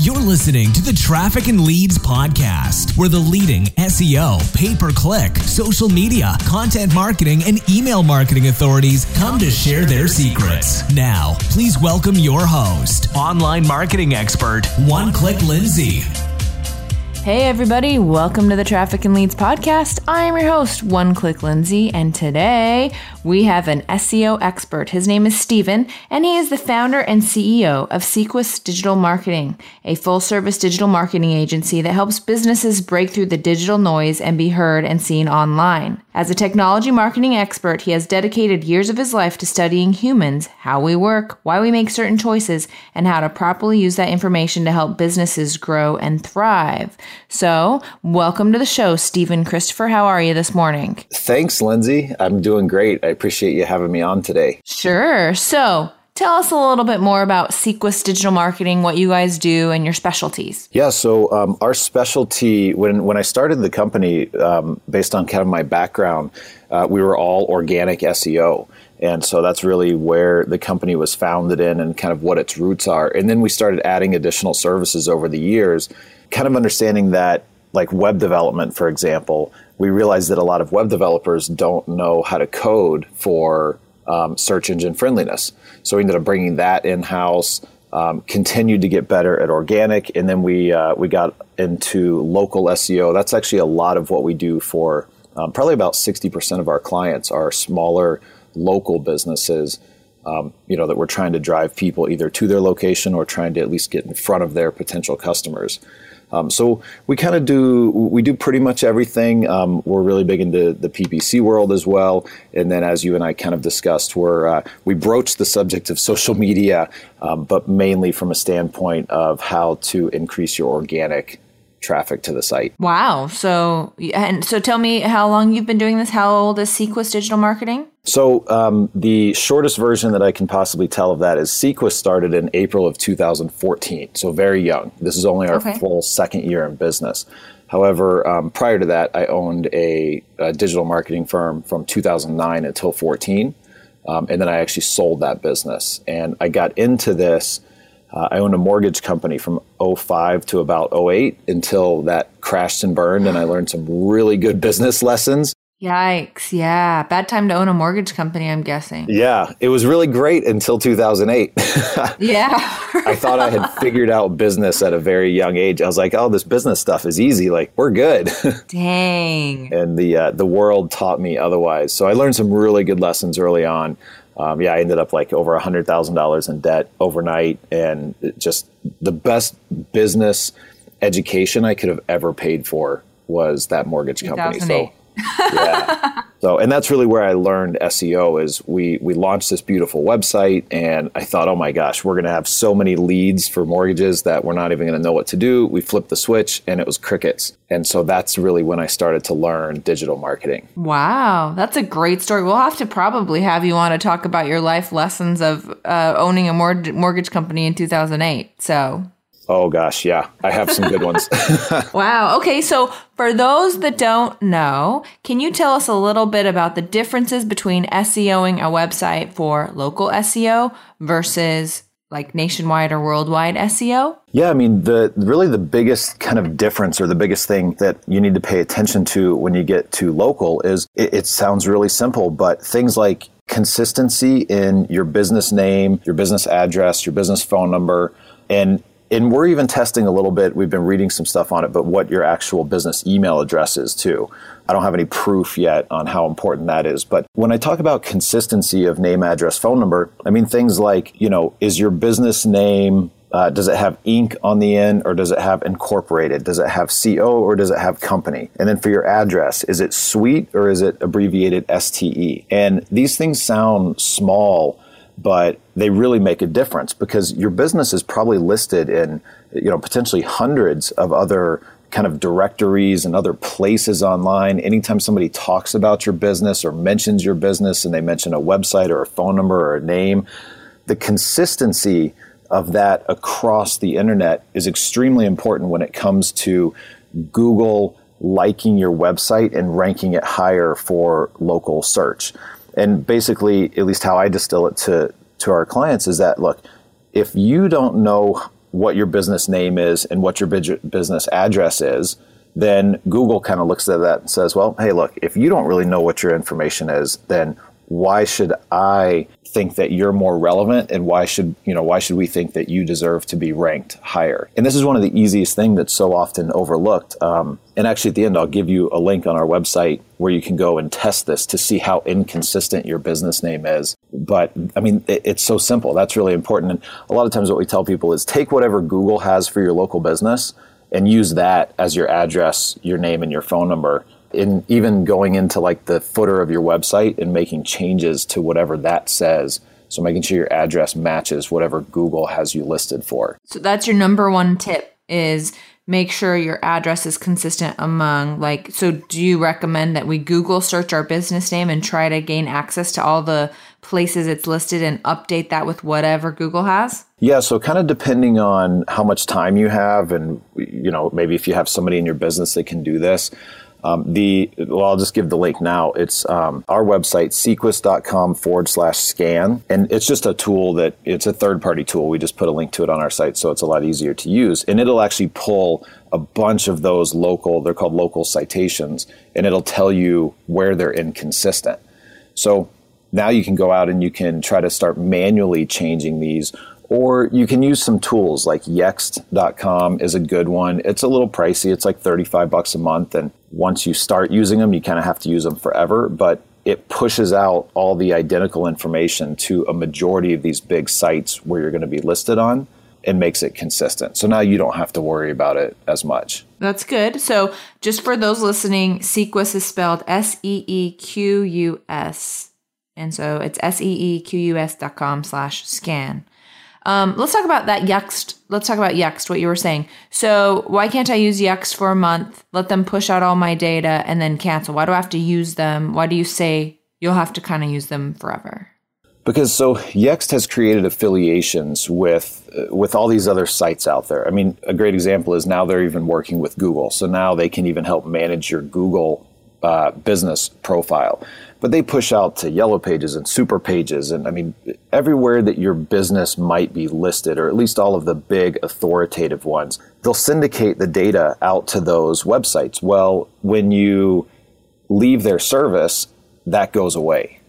You're listening to the Traffic and Leads podcast, where the leading SEO, pay per click, social media, content marketing, and email marketing authorities come to share their secrets. Now, please welcome your host, online marketing expert, One Click Lindsay. Hey, everybody, welcome to the Traffic and Leads podcast. I'm your host, One Click Lindsay, and today we have an SEO expert. His name is Steven, and he is the founder and CEO of Seequs Digital Marketing, a full service digital marketing agency that helps businesses break through the digital noise and be heard and seen online. As a technology marketing expert, he has dedicated years of his life to studying humans, how we work, why we make certain choices, and how to properly use that information to help businesses grow and thrive. So, welcome to the show, Stephen Christopher. How are you this morning? Thanks, Lindsay. I'm doing great. I appreciate you having me on today. Sure. So, Tell us a little bit more about Seequs Digital Marketing, what you guys do, and your specialties. Yeah, so um, our specialty, when, when I started the company, um, based on kind of my background, uh, we were all organic SEO. And so that's really where the company was founded in and kind of what its roots are. And then we started adding additional services over the years, kind of understanding that, like web development, for example, we realized that a lot of web developers don't know how to code for um, search engine friendliness. So we ended up bringing that in house. Um, continued to get better at organic, and then we uh, we got into local SEO. That's actually a lot of what we do for um, probably about sixty percent of our clients are smaller local businesses. Um, you know that we're trying to drive people either to their location or trying to at least get in front of their potential customers. Um, so we kind of do we do pretty much everything. Um, we're really big into the PPC world as well, and then as you and I kind of discussed, we're uh, we broach the subject of social media, um, but mainly from a standpoint of how to increase your organic traffic to the site. Wow. So, and so tell me how long you've been doing this. How old is Seequs Digital Marketing? So, um, the shortest version that I can possibly tell of that is Seequs started in April of 2014. So, very young. This is only our okay. full second year in business. However, um, prior to that, I owned a, a, digital marketing firm from 2009 until 14. Um, and then I actually sold that business. And I got into this uh, I owned a mortgage company from 05 to about 08 until that crashed and burned, and I learned some really good business lessons. Yikes. Yeah. Bad time to own a mortgage company, I'm guessing. Yeah. It was really great until 2008. yeah. I thought I had figured out business at a very young age. I was like, oh, this business stuff is easy. Like, we're good. Dang. and the, uh, the world taught me otherwise. So I learned some really good lessons early on um, yeah, I ended up like over a hundred thousand dollars in debt overnight, and just the best business education I could have ever paid for was that mortgage company. So yeah. So, and that's really where I learned SEO is we we launched this beautiful website, and I thought, oh my gosh, we're going to have so many leads for mortgages that we're not even going to know what to do. We flipped the switch, and it was crickets. And so that's really when I started to learn digital marketing. Wow, that's a great story. We'll have to probably have you on to talk about your life lessons of uh, owning a mortgage company in 2008. So Oh gosh, yeah. I have some good ones. wow. Okay, so for those that don't know, can you tell us a little bit about the differences between SEOing a website for local SEO versus like nationwide or worldwide SEO? Yeah, I mean the really the biggest kind of difference or the biggest thing that you need to pay attention to when you get to local is it, it sounds really simple, but things like consistency in your business name, your business address, your business phone number, and and we're even testing a little bit. We've been reading some stuff on it, but what your actual business email address is too. I don't have any proof yet on how important that is. But when I talk about consistency of name, address, phone number, I mean things like, you know, is your business name, uh, does it have Inc. on the end or does it have incorporated? Does it have CO or does it have company? And then for your address, is it suite or is it abbreviated STE? And these things sound small but they really make a difference because your business is probably listed in you know potentially hundreds of other kind of directories and other places online. Anytime somebody talks about your business or mentions your business and they mention a website or a phone number or a name the consistency of that across the internet is extremely important when it comes to Google liking your website and ranking it higher for local search and basically, at least how I distill it to to our clients is that look, if you don't know what your business name is and what your business address is, then Google kind of looks at that and says, well, hey, look, if you don't really know what your information is, then why should I think that you're more relevant and why should you know why should we think that you deserve to be ranked higher? And this is one of the easiest things that's so often overlooked. Um, and actually at the end i'll give you a link on our website where you can go and test this to see how inconsistent your business name is. But i mean it, it's so simple. That's really important. And a lot of times what we tell people is take whatever google has for your local business and use that as your address your name and your phone number in even going into like the footer of your website and making changes to whatever that says. So making sure your address matches whatever Google has you listed for. So that's your number one tip is make sure your address is consistent among like so do you recommend that we Google search our business name and try to gain access to all the places it's listed and update that with whatever Google has? Yeah, so kind of depending on how much time you have and you know maybe if you have somebody in your business that can do this um, the well, I'll just give the link now. It's um, our website, seequs.com forward slash scan. And it's just a tool that it's a third party tool. We just put a link to it on our site, so it's a lot easier to use. And it'll actually pull a bunch of those local, they're called local citations, and it'll tell you where they're inconsistent. So now you can go out and you can try to start manually changing these or you can use some tools like yext.com is a good one. It's a little pricey. It's like 35 bucks a month. And once you start using them, you kind of have to use them forever. But it pushes out all the identical information to a majority of these big sites where you're going to be listed on and makes it consistent. So now you don't have to worry about it as much. That's good. So just for those listening, Seequs is spelled S E E Q U S. And so it's S E E Q U S dot com slash scan. Um, let's talk about that Yext. Let's talk about Yext, what you were saying. So, why can't I use Yext for a month, let them push out all my data, and then cancel? Why do I have to use them? Why do you say you'll have to kind of use them forever? Because so Yext has created affiliations with uh, with all these other sites out there. I mean, a great example is now they're even working with Google. So now they can even help manage your Google uh, business profile. But they push out to yellow pages and super pages. And i mean everywhere that your business might be listed or at least all of the big authoritative ones they'll syndicate the data out to those websites. Well when you leave their service that goes away.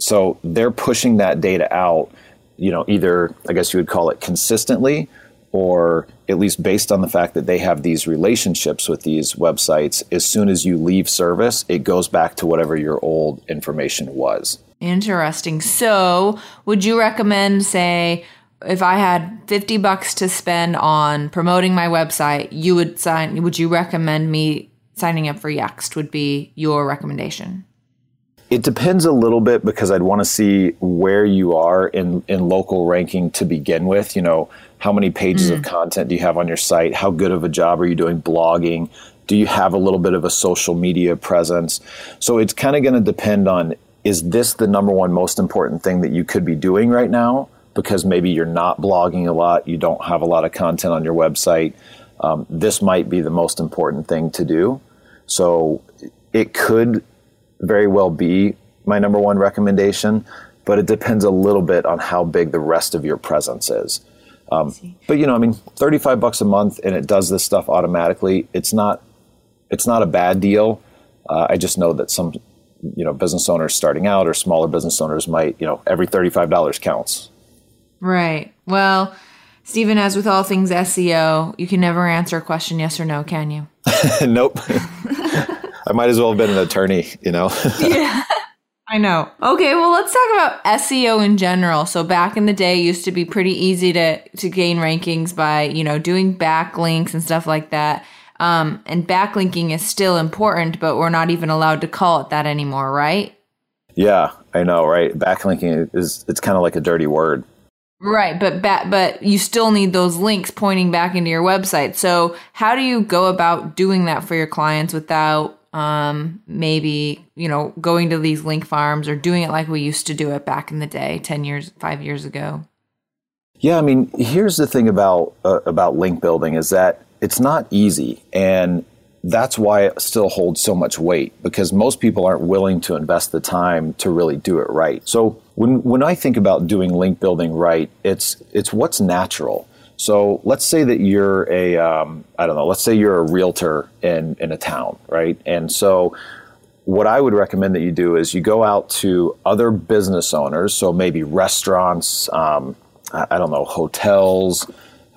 So they're pushing that data out you know either i guess you would call it consistently or at least based on the fact that they have these relationships with these websites, as soon as you leave service, it goes back to whatever your old information was. Interesting. So, would you recommend, say, if I had 50 bucks to spend on promoting my website, you would sign, would you recommend me signing up for Yext would be your recommendation? It depends a little bit because I'd want to see where you are in, in local ranking to begin with. You know, how many pages mm. of content do you have on your site? How good of a job are you doing blogging? Do you have a little bit of a social media presence? So it's kind of going to depend on is this the number one most important thing that you could be doing right now? Because maybe you're not blogging a lot, you don't have a lot of content on your website. Um, this might be the most important thing to do. So it could very well be my number one recommendation, but it depends a little bit on how big the rest of your presence is. Um, but you know, I mean, thirty-five bucks a month, and it does this stuff automatically. It's not, it's not a bad deal. Uh, I just know that some, you know, business owners starting out or smaller business owners might, you know, every thirty-five dollars counts. Right. Well, Stephen, as with all things SEO, you can never answer a question yes or no, can you? nope. I might as well have been an attorney, you know? yeah. I know. Okay, well, let's talk about SEO in general. So back in the day, used to be pretty easy to to gain rankings by you know doing backlinks and stuff like that. Um, and backlinking is still important, but we're not even allowed to call it that anymore, right? Yeah, I know, right? Backlinking is it's kind of like a dirty word. Right, but ba- but you still need those links pointing back into your website. So how do you go about doing that for your clients without um, maybe you know going to these link farms or doing it like we used to do it back in the day 10 years 5 years ago. Yeah i mean here's the thing about uh, about link building is that it's not easy and that's why it still holds so much weight because most people aren't willing to invest the time to really do it right. So when when i think about doing link building right it's it's what's natural So let's say that you're a, um, I don't know, let's say you're a realtor in, in a town, right? And so what I would recommend that you do is you go out to other business owners, so maybe restaurants, um, I don't know, hotels,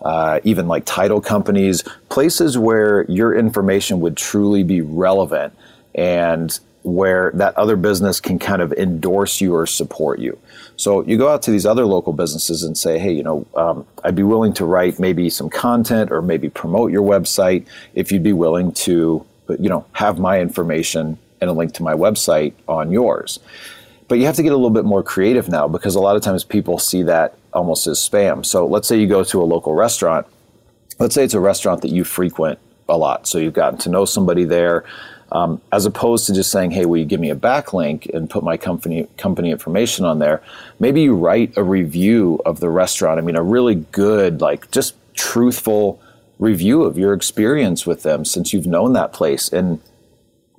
uh, even like title companies, places where your information would truly be relevant and where that other business can kind of endorse you or support you. So you go out to these other local businesses and say, hey, you know, um, I'd be willing to write maybe some content or maybe promote your website if you'd be willing to, you know, have my information and a link to my website on yours. But you have to get a little bit more creative now because a lot of times people see that almost as spam. So let's say you go to a local restaurant. Let's say it's a restaurant that you frequent a lot. So you've gotten to know somebody there. Um, as opposed to just saying, "Hey, will you give me a backlink and put my company company information on there?" Maybe you write a review of the restaurant. I mean, a really good, like, just truthful review of your experience with them since you've known that place, and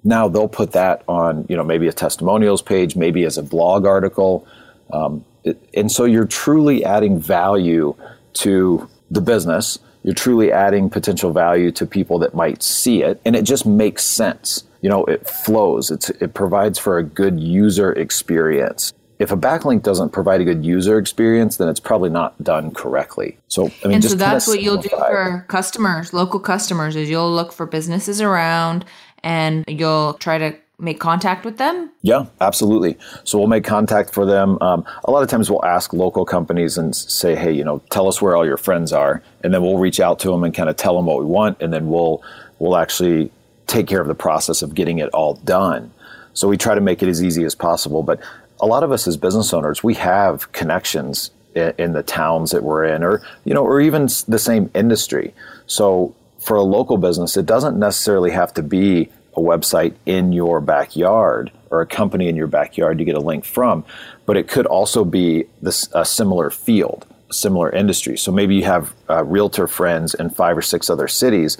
now they'll put that on, you know, maybe a testimonials page, maybe as a blog article, um, and so you're truly adding value to the business you're truly adding potential value to people that might see it, and it just makes sense. You know, it flows. It's, it provides for a good user experience. If a backlink doesn't provide a good user experience, then it's probably not done correctly. So, I mean, and so that's what you'll do for customers, local customers, is you'll look for businesses around and you'll try to make contact with them? Yeah, absolutely. So we'll make contact for them. Um, a lot of times we'll ask local companies and say, hey, you know, tell us where all your friends are, and then we'll reach out to them and kind of tell them what we want, and then we'll we'll actually take care of the process of getting it all done. So we try to make it as easy as possible. But a lot of us as business owners, we have connections in, in the towns that we're in, or you know, or even the same industry. So for a local business, it doesn't necessarily have to be a website in your backyard or a company in your backyard to get a link from, but it could also be this a similar field, similar industry. So maybe you have uh, realtor friends in five or six other cities.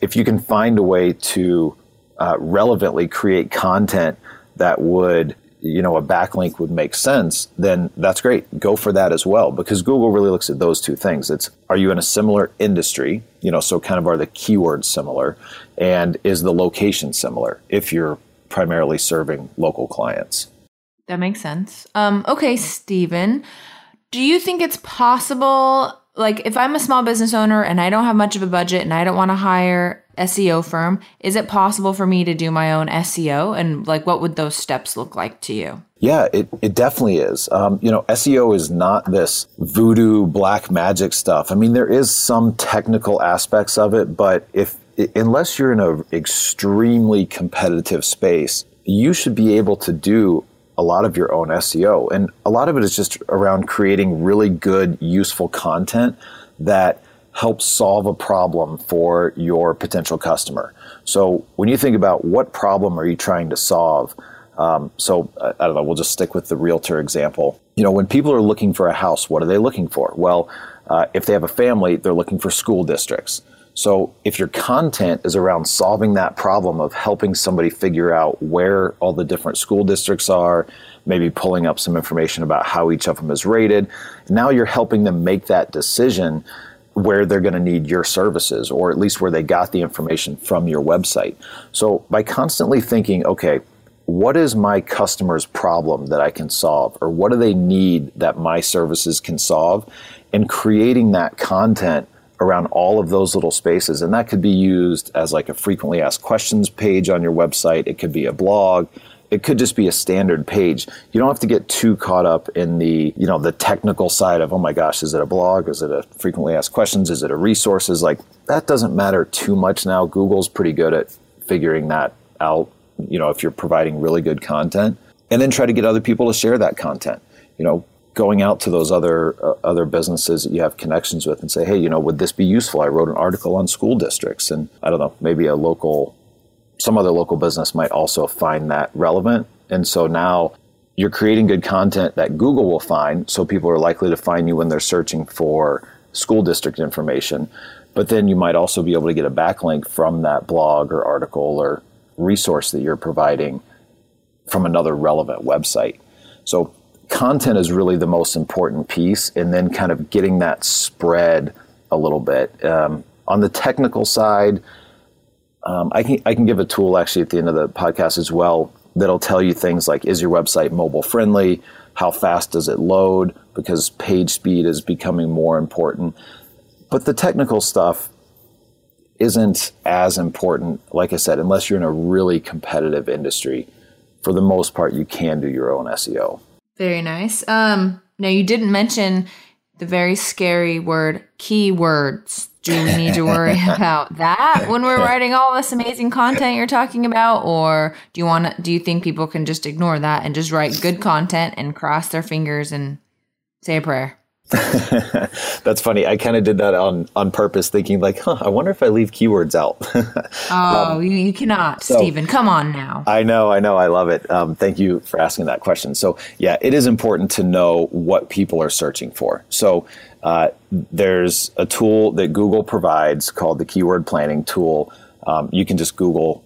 If you can find a way to uh, relevantly create content that would you know a backlink would make sense then that's great. Go for that as well because google really looks at those two things. It's are you in a similar industry? You know so kind of are the keywords similar? And is the location similar if you're primarily serving local clients? That makes sense. Um, okay stephen do you think it's possible like if i'm a small business owner and i don't have much of a budget and i don't want to hire SEO firm, is it possible for me to do my own SEO? And like, what would those steps look like to you? Yeah, it, it definitely is. Um, you know, SEO is not this voodoo black magic stuff. I mean, there is some technical aspects of it, but if unless you're in an extremely competitive space, you should be able to do a lot of your own SEO. And a lot of it is just around creating really good, useful content that helps solve a problem for your potential customer. So when you think about what problem are you trying to solve, um, so I don't know, we'll just stick with the realtor example. You know, when people are looking for a house, what are they looking for? Well, uh, if they have a family, they're looking for school districts. So if your content is around solving that problem of helping somebody figure out where all the different school districts are, maybe pulling up some information about how each of them is rated, now you're helping them make that decision where they're going to need your services or at least where they got the information from your website. So by constantly thinking, okay, what is my customer's problem that I can solve or what do they need that my services can solve and creating that content around all of those little spaces and that could be used as like a frequently asked questions page on your website it could be a blog it could just be a standard page. You don't have to get too caught up in the, you know, the technical side of, oh my gosh, is it a blog? Is it a frequently asked questions? Is it a resources? Like that doesn't matter too much now. Google's pretty good at figuring that out, you know, if you're providing really good content. And then try to get other people to share that content. You know, going out to those other uh, other businesses that you have connections with and say, hey, you know, would this be useful? I wrote an article on school districts, and I don't know, maybe a local some other local business might also find that relevant. And so now you're creating good content that Google will find. So people are likely to find you when they're searching for school district information. But then you might also be able to get a backlink from that blog or article or resource that you're providing from another relevant website. So content is really the most important piece. And then kind of getting that spread a little bit. Um, on the technical side, um, I can I can give a tool actually at the end of the podcast as well that'll tell you things like is your website mobile friendly? How fast does it load? Because page speed is becoming more important. But the technical stuff isn't as important, like I said, unless you're in a really competitive industry. For the most part, you can do your own SEO. Very nice. Um, now, you didn't mention the very scary word keywords. Do we need to worry about that when we're writing all this amazing content you're talking about, or do you want to? Do you think people can just ignore that and just write good content and cross their fingers and say a prayer? That's funny. I kind of did that on on purpose, thinking like, huh, I wonder if I leave keywords out. oh, um, you, you, cannot, so, Stephen. Come on now. I know, I know, I love it. Um, thank you for asking that question. So, yeah, it is important to know what people are searching for. So, uh, there's a tool that Google provides called the Keyword Planning Tool. Um, you can just Google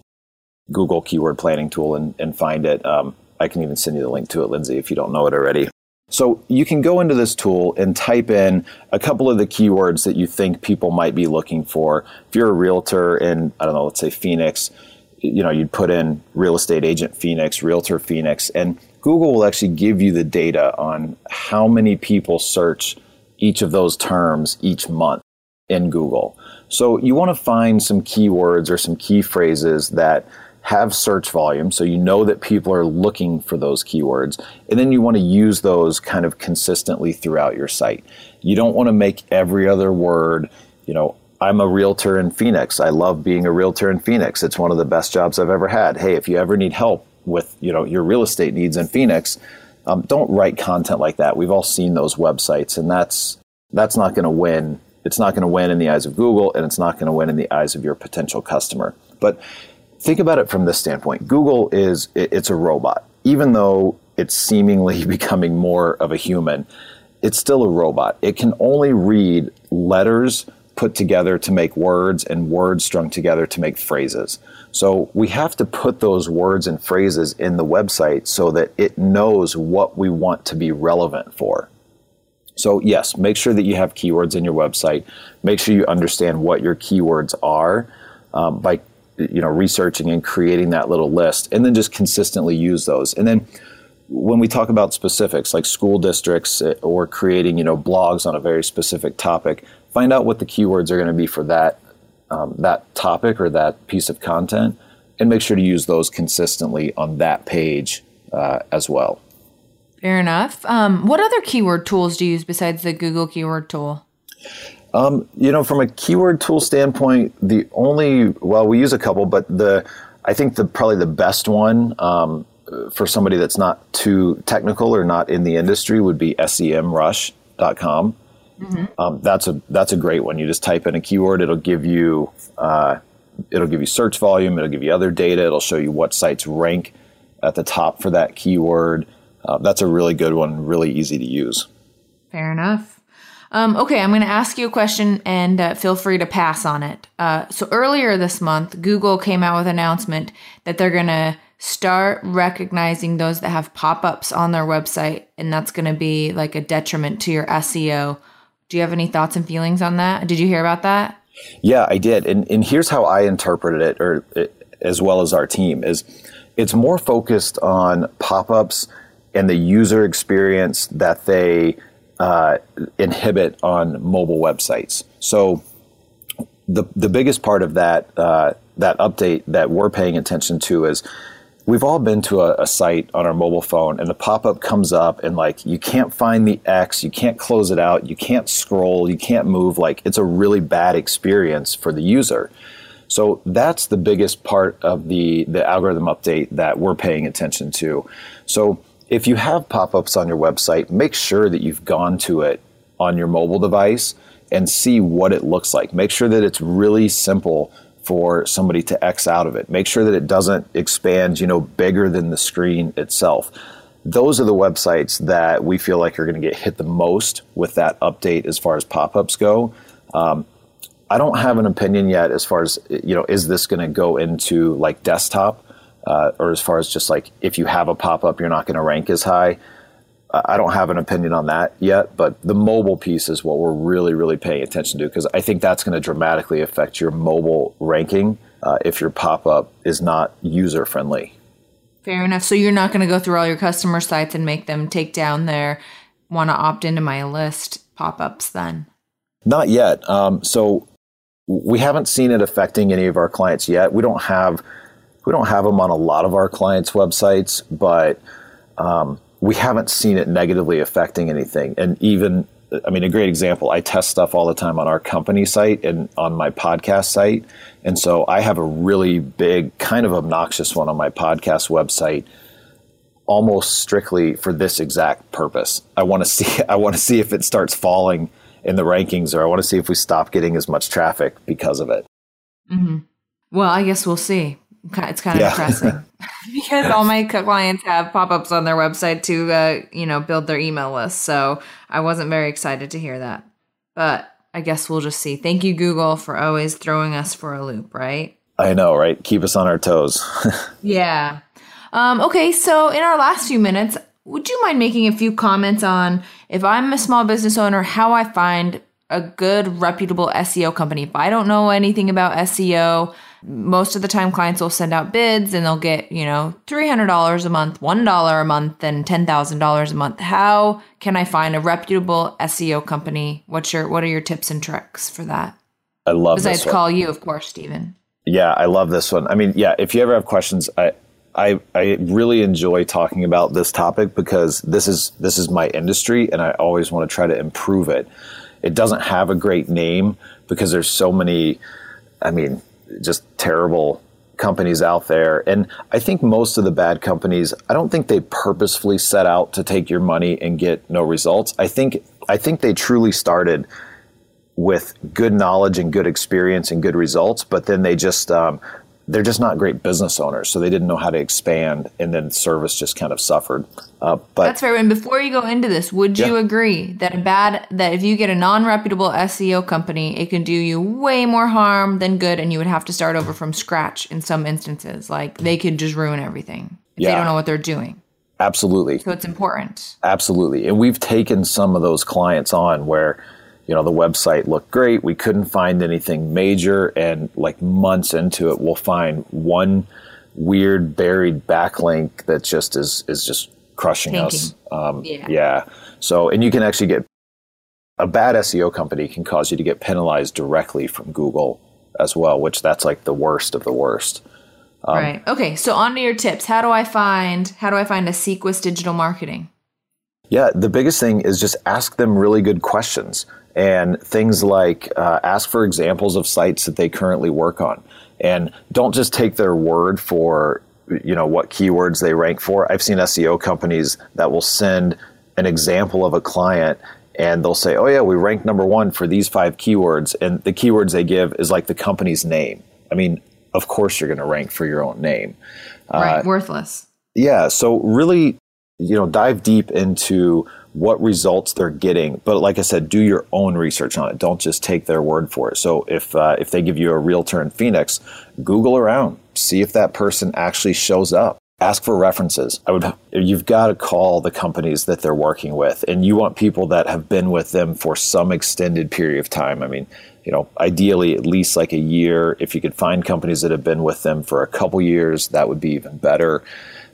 Google Keyword Planning Tool and, and find it. Um, I can even send you the link to it, Lindsay, if you don't know it already. So you can go into this tool and type in a couple of the keywords that you think people might be looking for. If you're a realtor in, I don't know, let's say Phoenix, you know, you'd put in real estate agent Phoenix, realtor Phoenix, and Google will actually give you the data on how many people search each of those terms each month in Google. So you want to find some keywords or some key phrases that have search volume, so you know that people are looking for those keywords, and then you want to use those kind of consistently throughout your site. You don't want to make every other word, you know, I'm a realtor in Phoenix. I love being a realtor in Phoenix. It's one of the best jobs I've ever had. Hey, if you ever need help with, you know, your real estate needs in Phoenix, um, don't write content like that. We've all seen those websites, and that's that's not going to win. It's not going to win in the eyes of Google, and it's not going to win in the eyes of your potential customer. But think about it from this standpoint Google is it's a robot. Even though it's seemingly becoming more of a human, it's still a robot. It can only read letters put together to make words and words strung together to make phrases. So we have to put those words and phrases in the website so that it knows what we want to be relevant for. So, yes, make sure that you have keywords in your website. Make sure you understand what your keywords are um, by you know researching and creating that little list and then just consistently use those. And then when we talk about specifics like school districts eh, or creating you know blogs on a very specific topic find out what the keywords are going to be for that um, that topic or that piece of content and make sure to use those consistently on that page uh, as well. Fair enough. Um, what other keyword tools do you use besides the google keyword tool um, you know, from a keyword tool standpoint, the only well, we use a couple, but the I think the probably the best one um, for somebody that's not too technical or not in the industry would be SEMrush.com. Mm-hmm. Um, that's a that's a great one. You just type in a keyword, it'll give you uh, it'll give you search volume, it'll give you other data, it'll show you what sites rank at the top for that keyword. Uh, that's a really good one, really easy to use. Fair enough. Um, okay, I'm going to ask you a question and uh, feel free to pass on it. Uh, so earlier this month, Google came out with an announcement that they're going to start recognizing those that have pop ups on their website, and that's going to be like a detriment to your SEO. Do you have any thoughts and feelings on that? Did you hear about that? Yeah, I did. And, and here's how I interpreted it, or as well as our team, is it's more focused on pop ups and the user experience that they uh, inhibit on mobile websites. So the the biggest part of that uh, that update that we're paying attention to is we've all been to a, a, site on our mobile phone and the pop-up comes up and like you can't find the X, you can't close it out, you can't scroll, you can't move. Like it's a really bad experience for the user. So that's the biggest part of the the algorithm update that we're paying attention to. So if you have pop ups on your website, make sure that you've gone to it on your mobile device and see what it looks like. Make sure that it's really simple for somebody to X out of it. Make sure that it doesn't expand, you know, bigger than the screen itself. Those are the websites that we feel like are going to get hit the most with that update as far as pop ups go. Um, I don't have an opinion yet as far as, you know, is this going to go into like desktop? Uh, or as far as just like if you have a pop up, you're not going to rank as high. I don't have an opinion on that yet, but the mobile piece is what we're really, really paying attention to because I think that's going to dramatically affect your mobile ranking uh, if your pop up is not user friendly. Fair enough. So you're not going to go through all your customer sites and make them take down their want to opt into my list pop ups then? Not yet. Um, so we haven't seen it affecting any of our clients yet. We don't have we don't have them on a lot of our clients' websites, but um, we haven't seen it negatively affecting anything. And even, I mean, a great example, I test stuff all the time on our company site and on my podcast site. And so I have a really big, kind of obnoxious one on my podcast website almost strictly for this exact purpose. I want to see I want to see if it starts falling in the rankings or I want to see if we stop getting as much traffic because of it. Mm-hmm. Well, I guess we'll see. It's kind of yeah. depressing because all my clients have pop-ups on their website to, uh, you know, build their email list. So I wasn't very excited to hear that, but I guess we'll just see. Thank you, Google, for always throwing us for a loop. Right? I know, right? Keep us on our toes. yeah. Um, okay, so in our last few minutes, would you mind making a few comments on if I'm a small business owner, how I find a good, reputable SEO company? If I don't know anything about SEO, most of the time clients will send out bids and they'll get, you know, $300 a month, $1 a month, and $10,000 a month. How can I find a reputable SEO company? What's your, what are your tips and tricks for that? I love Besides call you, of course, Stephen. Yeah, I love this one. I mean, yeah, if you ever have questions, I, I, I really enjoy talking about this topic because this is this is my industry and I always want to try to improve it. It doesn't have a great name because there's so many I mean just terrible companies out there and I think most of the bad companies I don't think they purposefully set out to take your money and get no results. I think I think they truly started with good knowledge and good experience and good results, but then they just um, they're just not great business owners, so they didn't know how to expand, and then service just kind of suffered. Uh, but that's fair. And before you go into this, would yeah. you agree that a bad that if you get a non-reputable SEO company, it can do you way more harm than good, and you would have to start over from scratch in some instances. Like they could just ruin everything if yeah. they don't know what they're doing. Absolutely. So it's important. Absolutely, and we've taken some of those clients on where you know the website looked great. We couldn't find anything major. And like months into it we'll find one weird buried backlink that just is is just crushing Tanking. us um, yeah. yeah. So and you can actually get a bad seo company can cause you to get penalized directly from google as well which that's like the worst of the worst. Um, right. Okay. So on to your tips. How do i find how do i find a seequs digital marketing? Yeah, the biggest thing is just ask them really good questions and things like uh, ask for examples of sites that they currently work on. And don't just take their word for you know what keywords they rank for. I've seen seo companies that will send an example of a client and they'll say oh yeah we rank number one for these five keywords. And the keywords they give is like the company's name. I mean of course you're going to rank for your own name. Right uh, worthless. yeah so really you know dive deep into what results they're getting. But like I said, do your own research on it. Don't just take their word for it. So if uh, if they give you a realtor in Phoenix, Google around, see if that person actually shows up. Ask for references. I would you've got to call the companies that they're working with, and you want people that have been with them for some extended period of time. I mean, you know, ideally at least like a year. If you could find companies that have been with them for a couple years, that would be even better.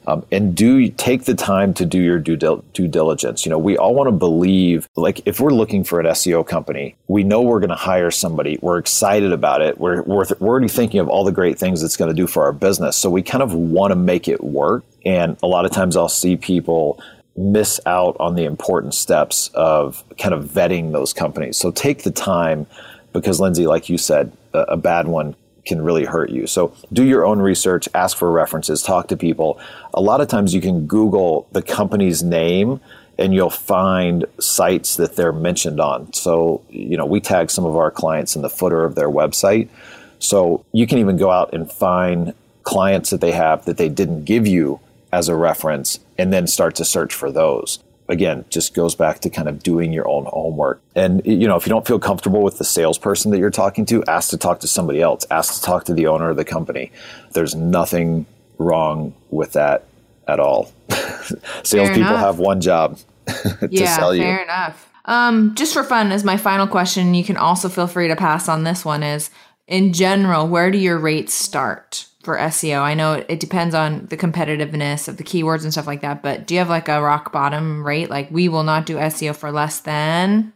Um, and do take the time to do your due, due diligence. You know, we all want to believe, like, if we're looking for an SEO company, we know we're going to hire somebody. We're excited about it. We're, we're, we're already thinking of all the great things it's going to do for our business. So we kind of want to make it work. And a lot of times I'll see people miss out on the important steps of kind of vetting those companies. So take the time because, Lindsay, like you said, a, a bad one can really hurt you. So do your own research, ask for references, talk to people. A lot of times you can Google the company's name and you'll find sites that they're mentioned on. So, you know, we tag some of our clients in the footer of their website. So you can even go out and find clients that they have that they didn't give you as a reference and then start to search for those again, just goes back to kind of doing your own homework. And, you know, if you don't feel comfortable with the salesperson that you're talking to, ask to talk to somebody else, ask to talk to the owner of the company. There's nothing wrong with that at all. Salespeople have one job. to yeah, sell you. fair enough. Um, just for fun, as my final question, you can also feel free to pass on this one. Is in general, where do your rates start for SEO? I know it, depends on the competitiveness of the keywords and stuff like that, but do you have like a rock bottom rate? Like we will not do SEO for less than.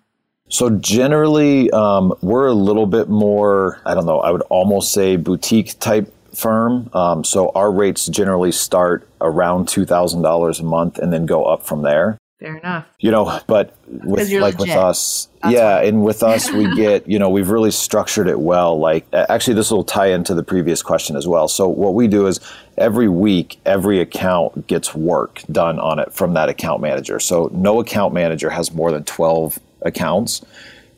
So generally, um, we're a little bit more. I don't know. I would almost say boutique type firm. Um, so our rates generally start around two thousand dollars a month and then go up from there. Fair enough. You know, but with like with us, That's yeah, and with us, we get you know we've really structured it well. Like actually, this will tie into the previous question as well. So what we do is every week, every account gets work done on it from that account manager. So no account manager has more than twelve accounts.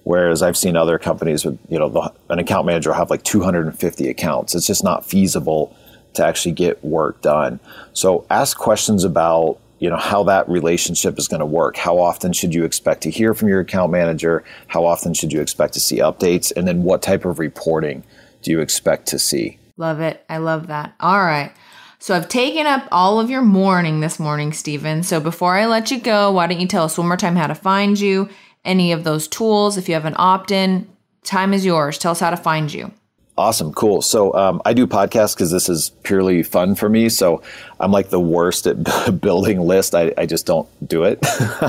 Whereas I've seen other companies with, you know, the, an account manager will have like 250 accounts. It's just not feasible to actually get work done. So ask questions about, you know, how that relationship is going to work. How often should you expect to hear from your account manager? How often should you expect to see updates? And then what type of reporting do you expect to see? Love it. I love that. All right. So I've taken up all of your morning this morning, Stephen. So before I let you go, why don't you tell us one more time how to find you, any of those tools? If you have an opt in, time is yours. Tell us how to find you. Awesome, cool. So um, I do podcasts because this is purely fun for me. So I'm like the worst at building list. I, I just don't do it.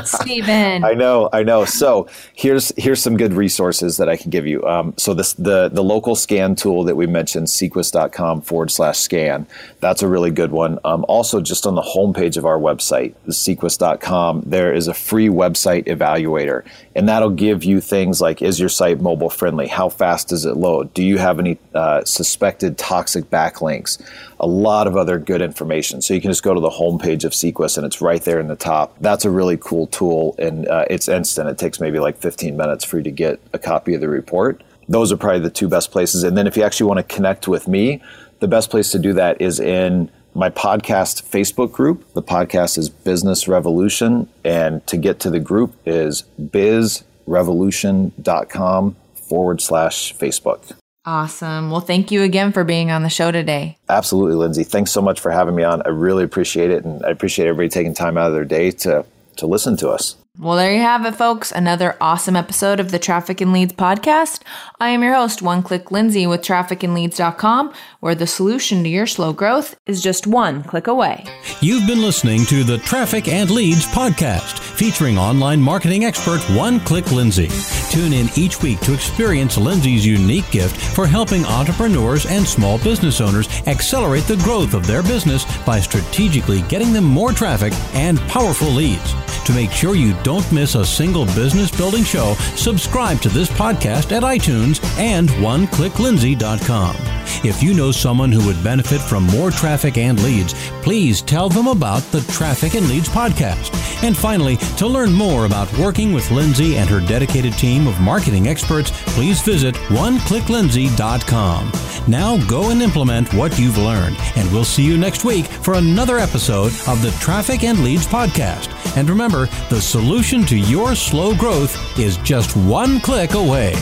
Stephen. I know, I know. So here's here's some good resources that I can give you. Um, so this the the local scan tool that we mentioned, seequs.com forward slash scan. That's a really good one. Um, also, just on the homepage of our website, seequs.com, there is a free website evaluator, and that'll give you things like: Is your site mobile friendly? How fast does it load? Do you have any uh, suspected toxic backlinks? A lot of other good information. So you can just go to the homepage of Seequs, and it's right there in the top. That's a really cool tool, and uh, it's instant. It takes maybe like 15 minutes for you to get a copy of the report. Those are probably the two best places. And then if you actually want to connect with me, the best place to do that is in my podcast Facebook group. The podcast is Business Revolution, and to get to the group is bizrevolution.com forward slash Facebook. Awesome. Well, thank you again for being on the show today. Absolutely, Lindsay. Thanks so much for having me on. I really appreciate it, and I appreciate everybody taking time out of their day to to listen to us. Well, there you have it, folks. Another awesome episode of the Traffic and Leads podcast. I am your host, One Click Lindsay with trafficandleads.com, where the solution to your slow growth is just one click away. You've been listening to the Traffic and Leads podcast, featuring online marketing expert One Click Lindsay. Tune in each week to experience Lindsay's unique gift for helping entrepreneurs and small business owners accelerate the growth of their business by strategically getting them more traffic and powerful leads. To make sure you don't miss a single business building show, subscribe to this podcast at iTunes and oneclicklindsay.com. If you know someone who would benefit from more traffic and leads, please tell them about the Traffic and Leads podcast. And finally, to learn more about working with Lindsay and her dedicated team of marketing experts, please visit oneclicklindsay.com. Now go and implement what you've learned, and we'll see you next week for another episode of the Traffic and Leads podcast. And remember, the solution to your slow growth is just one click away.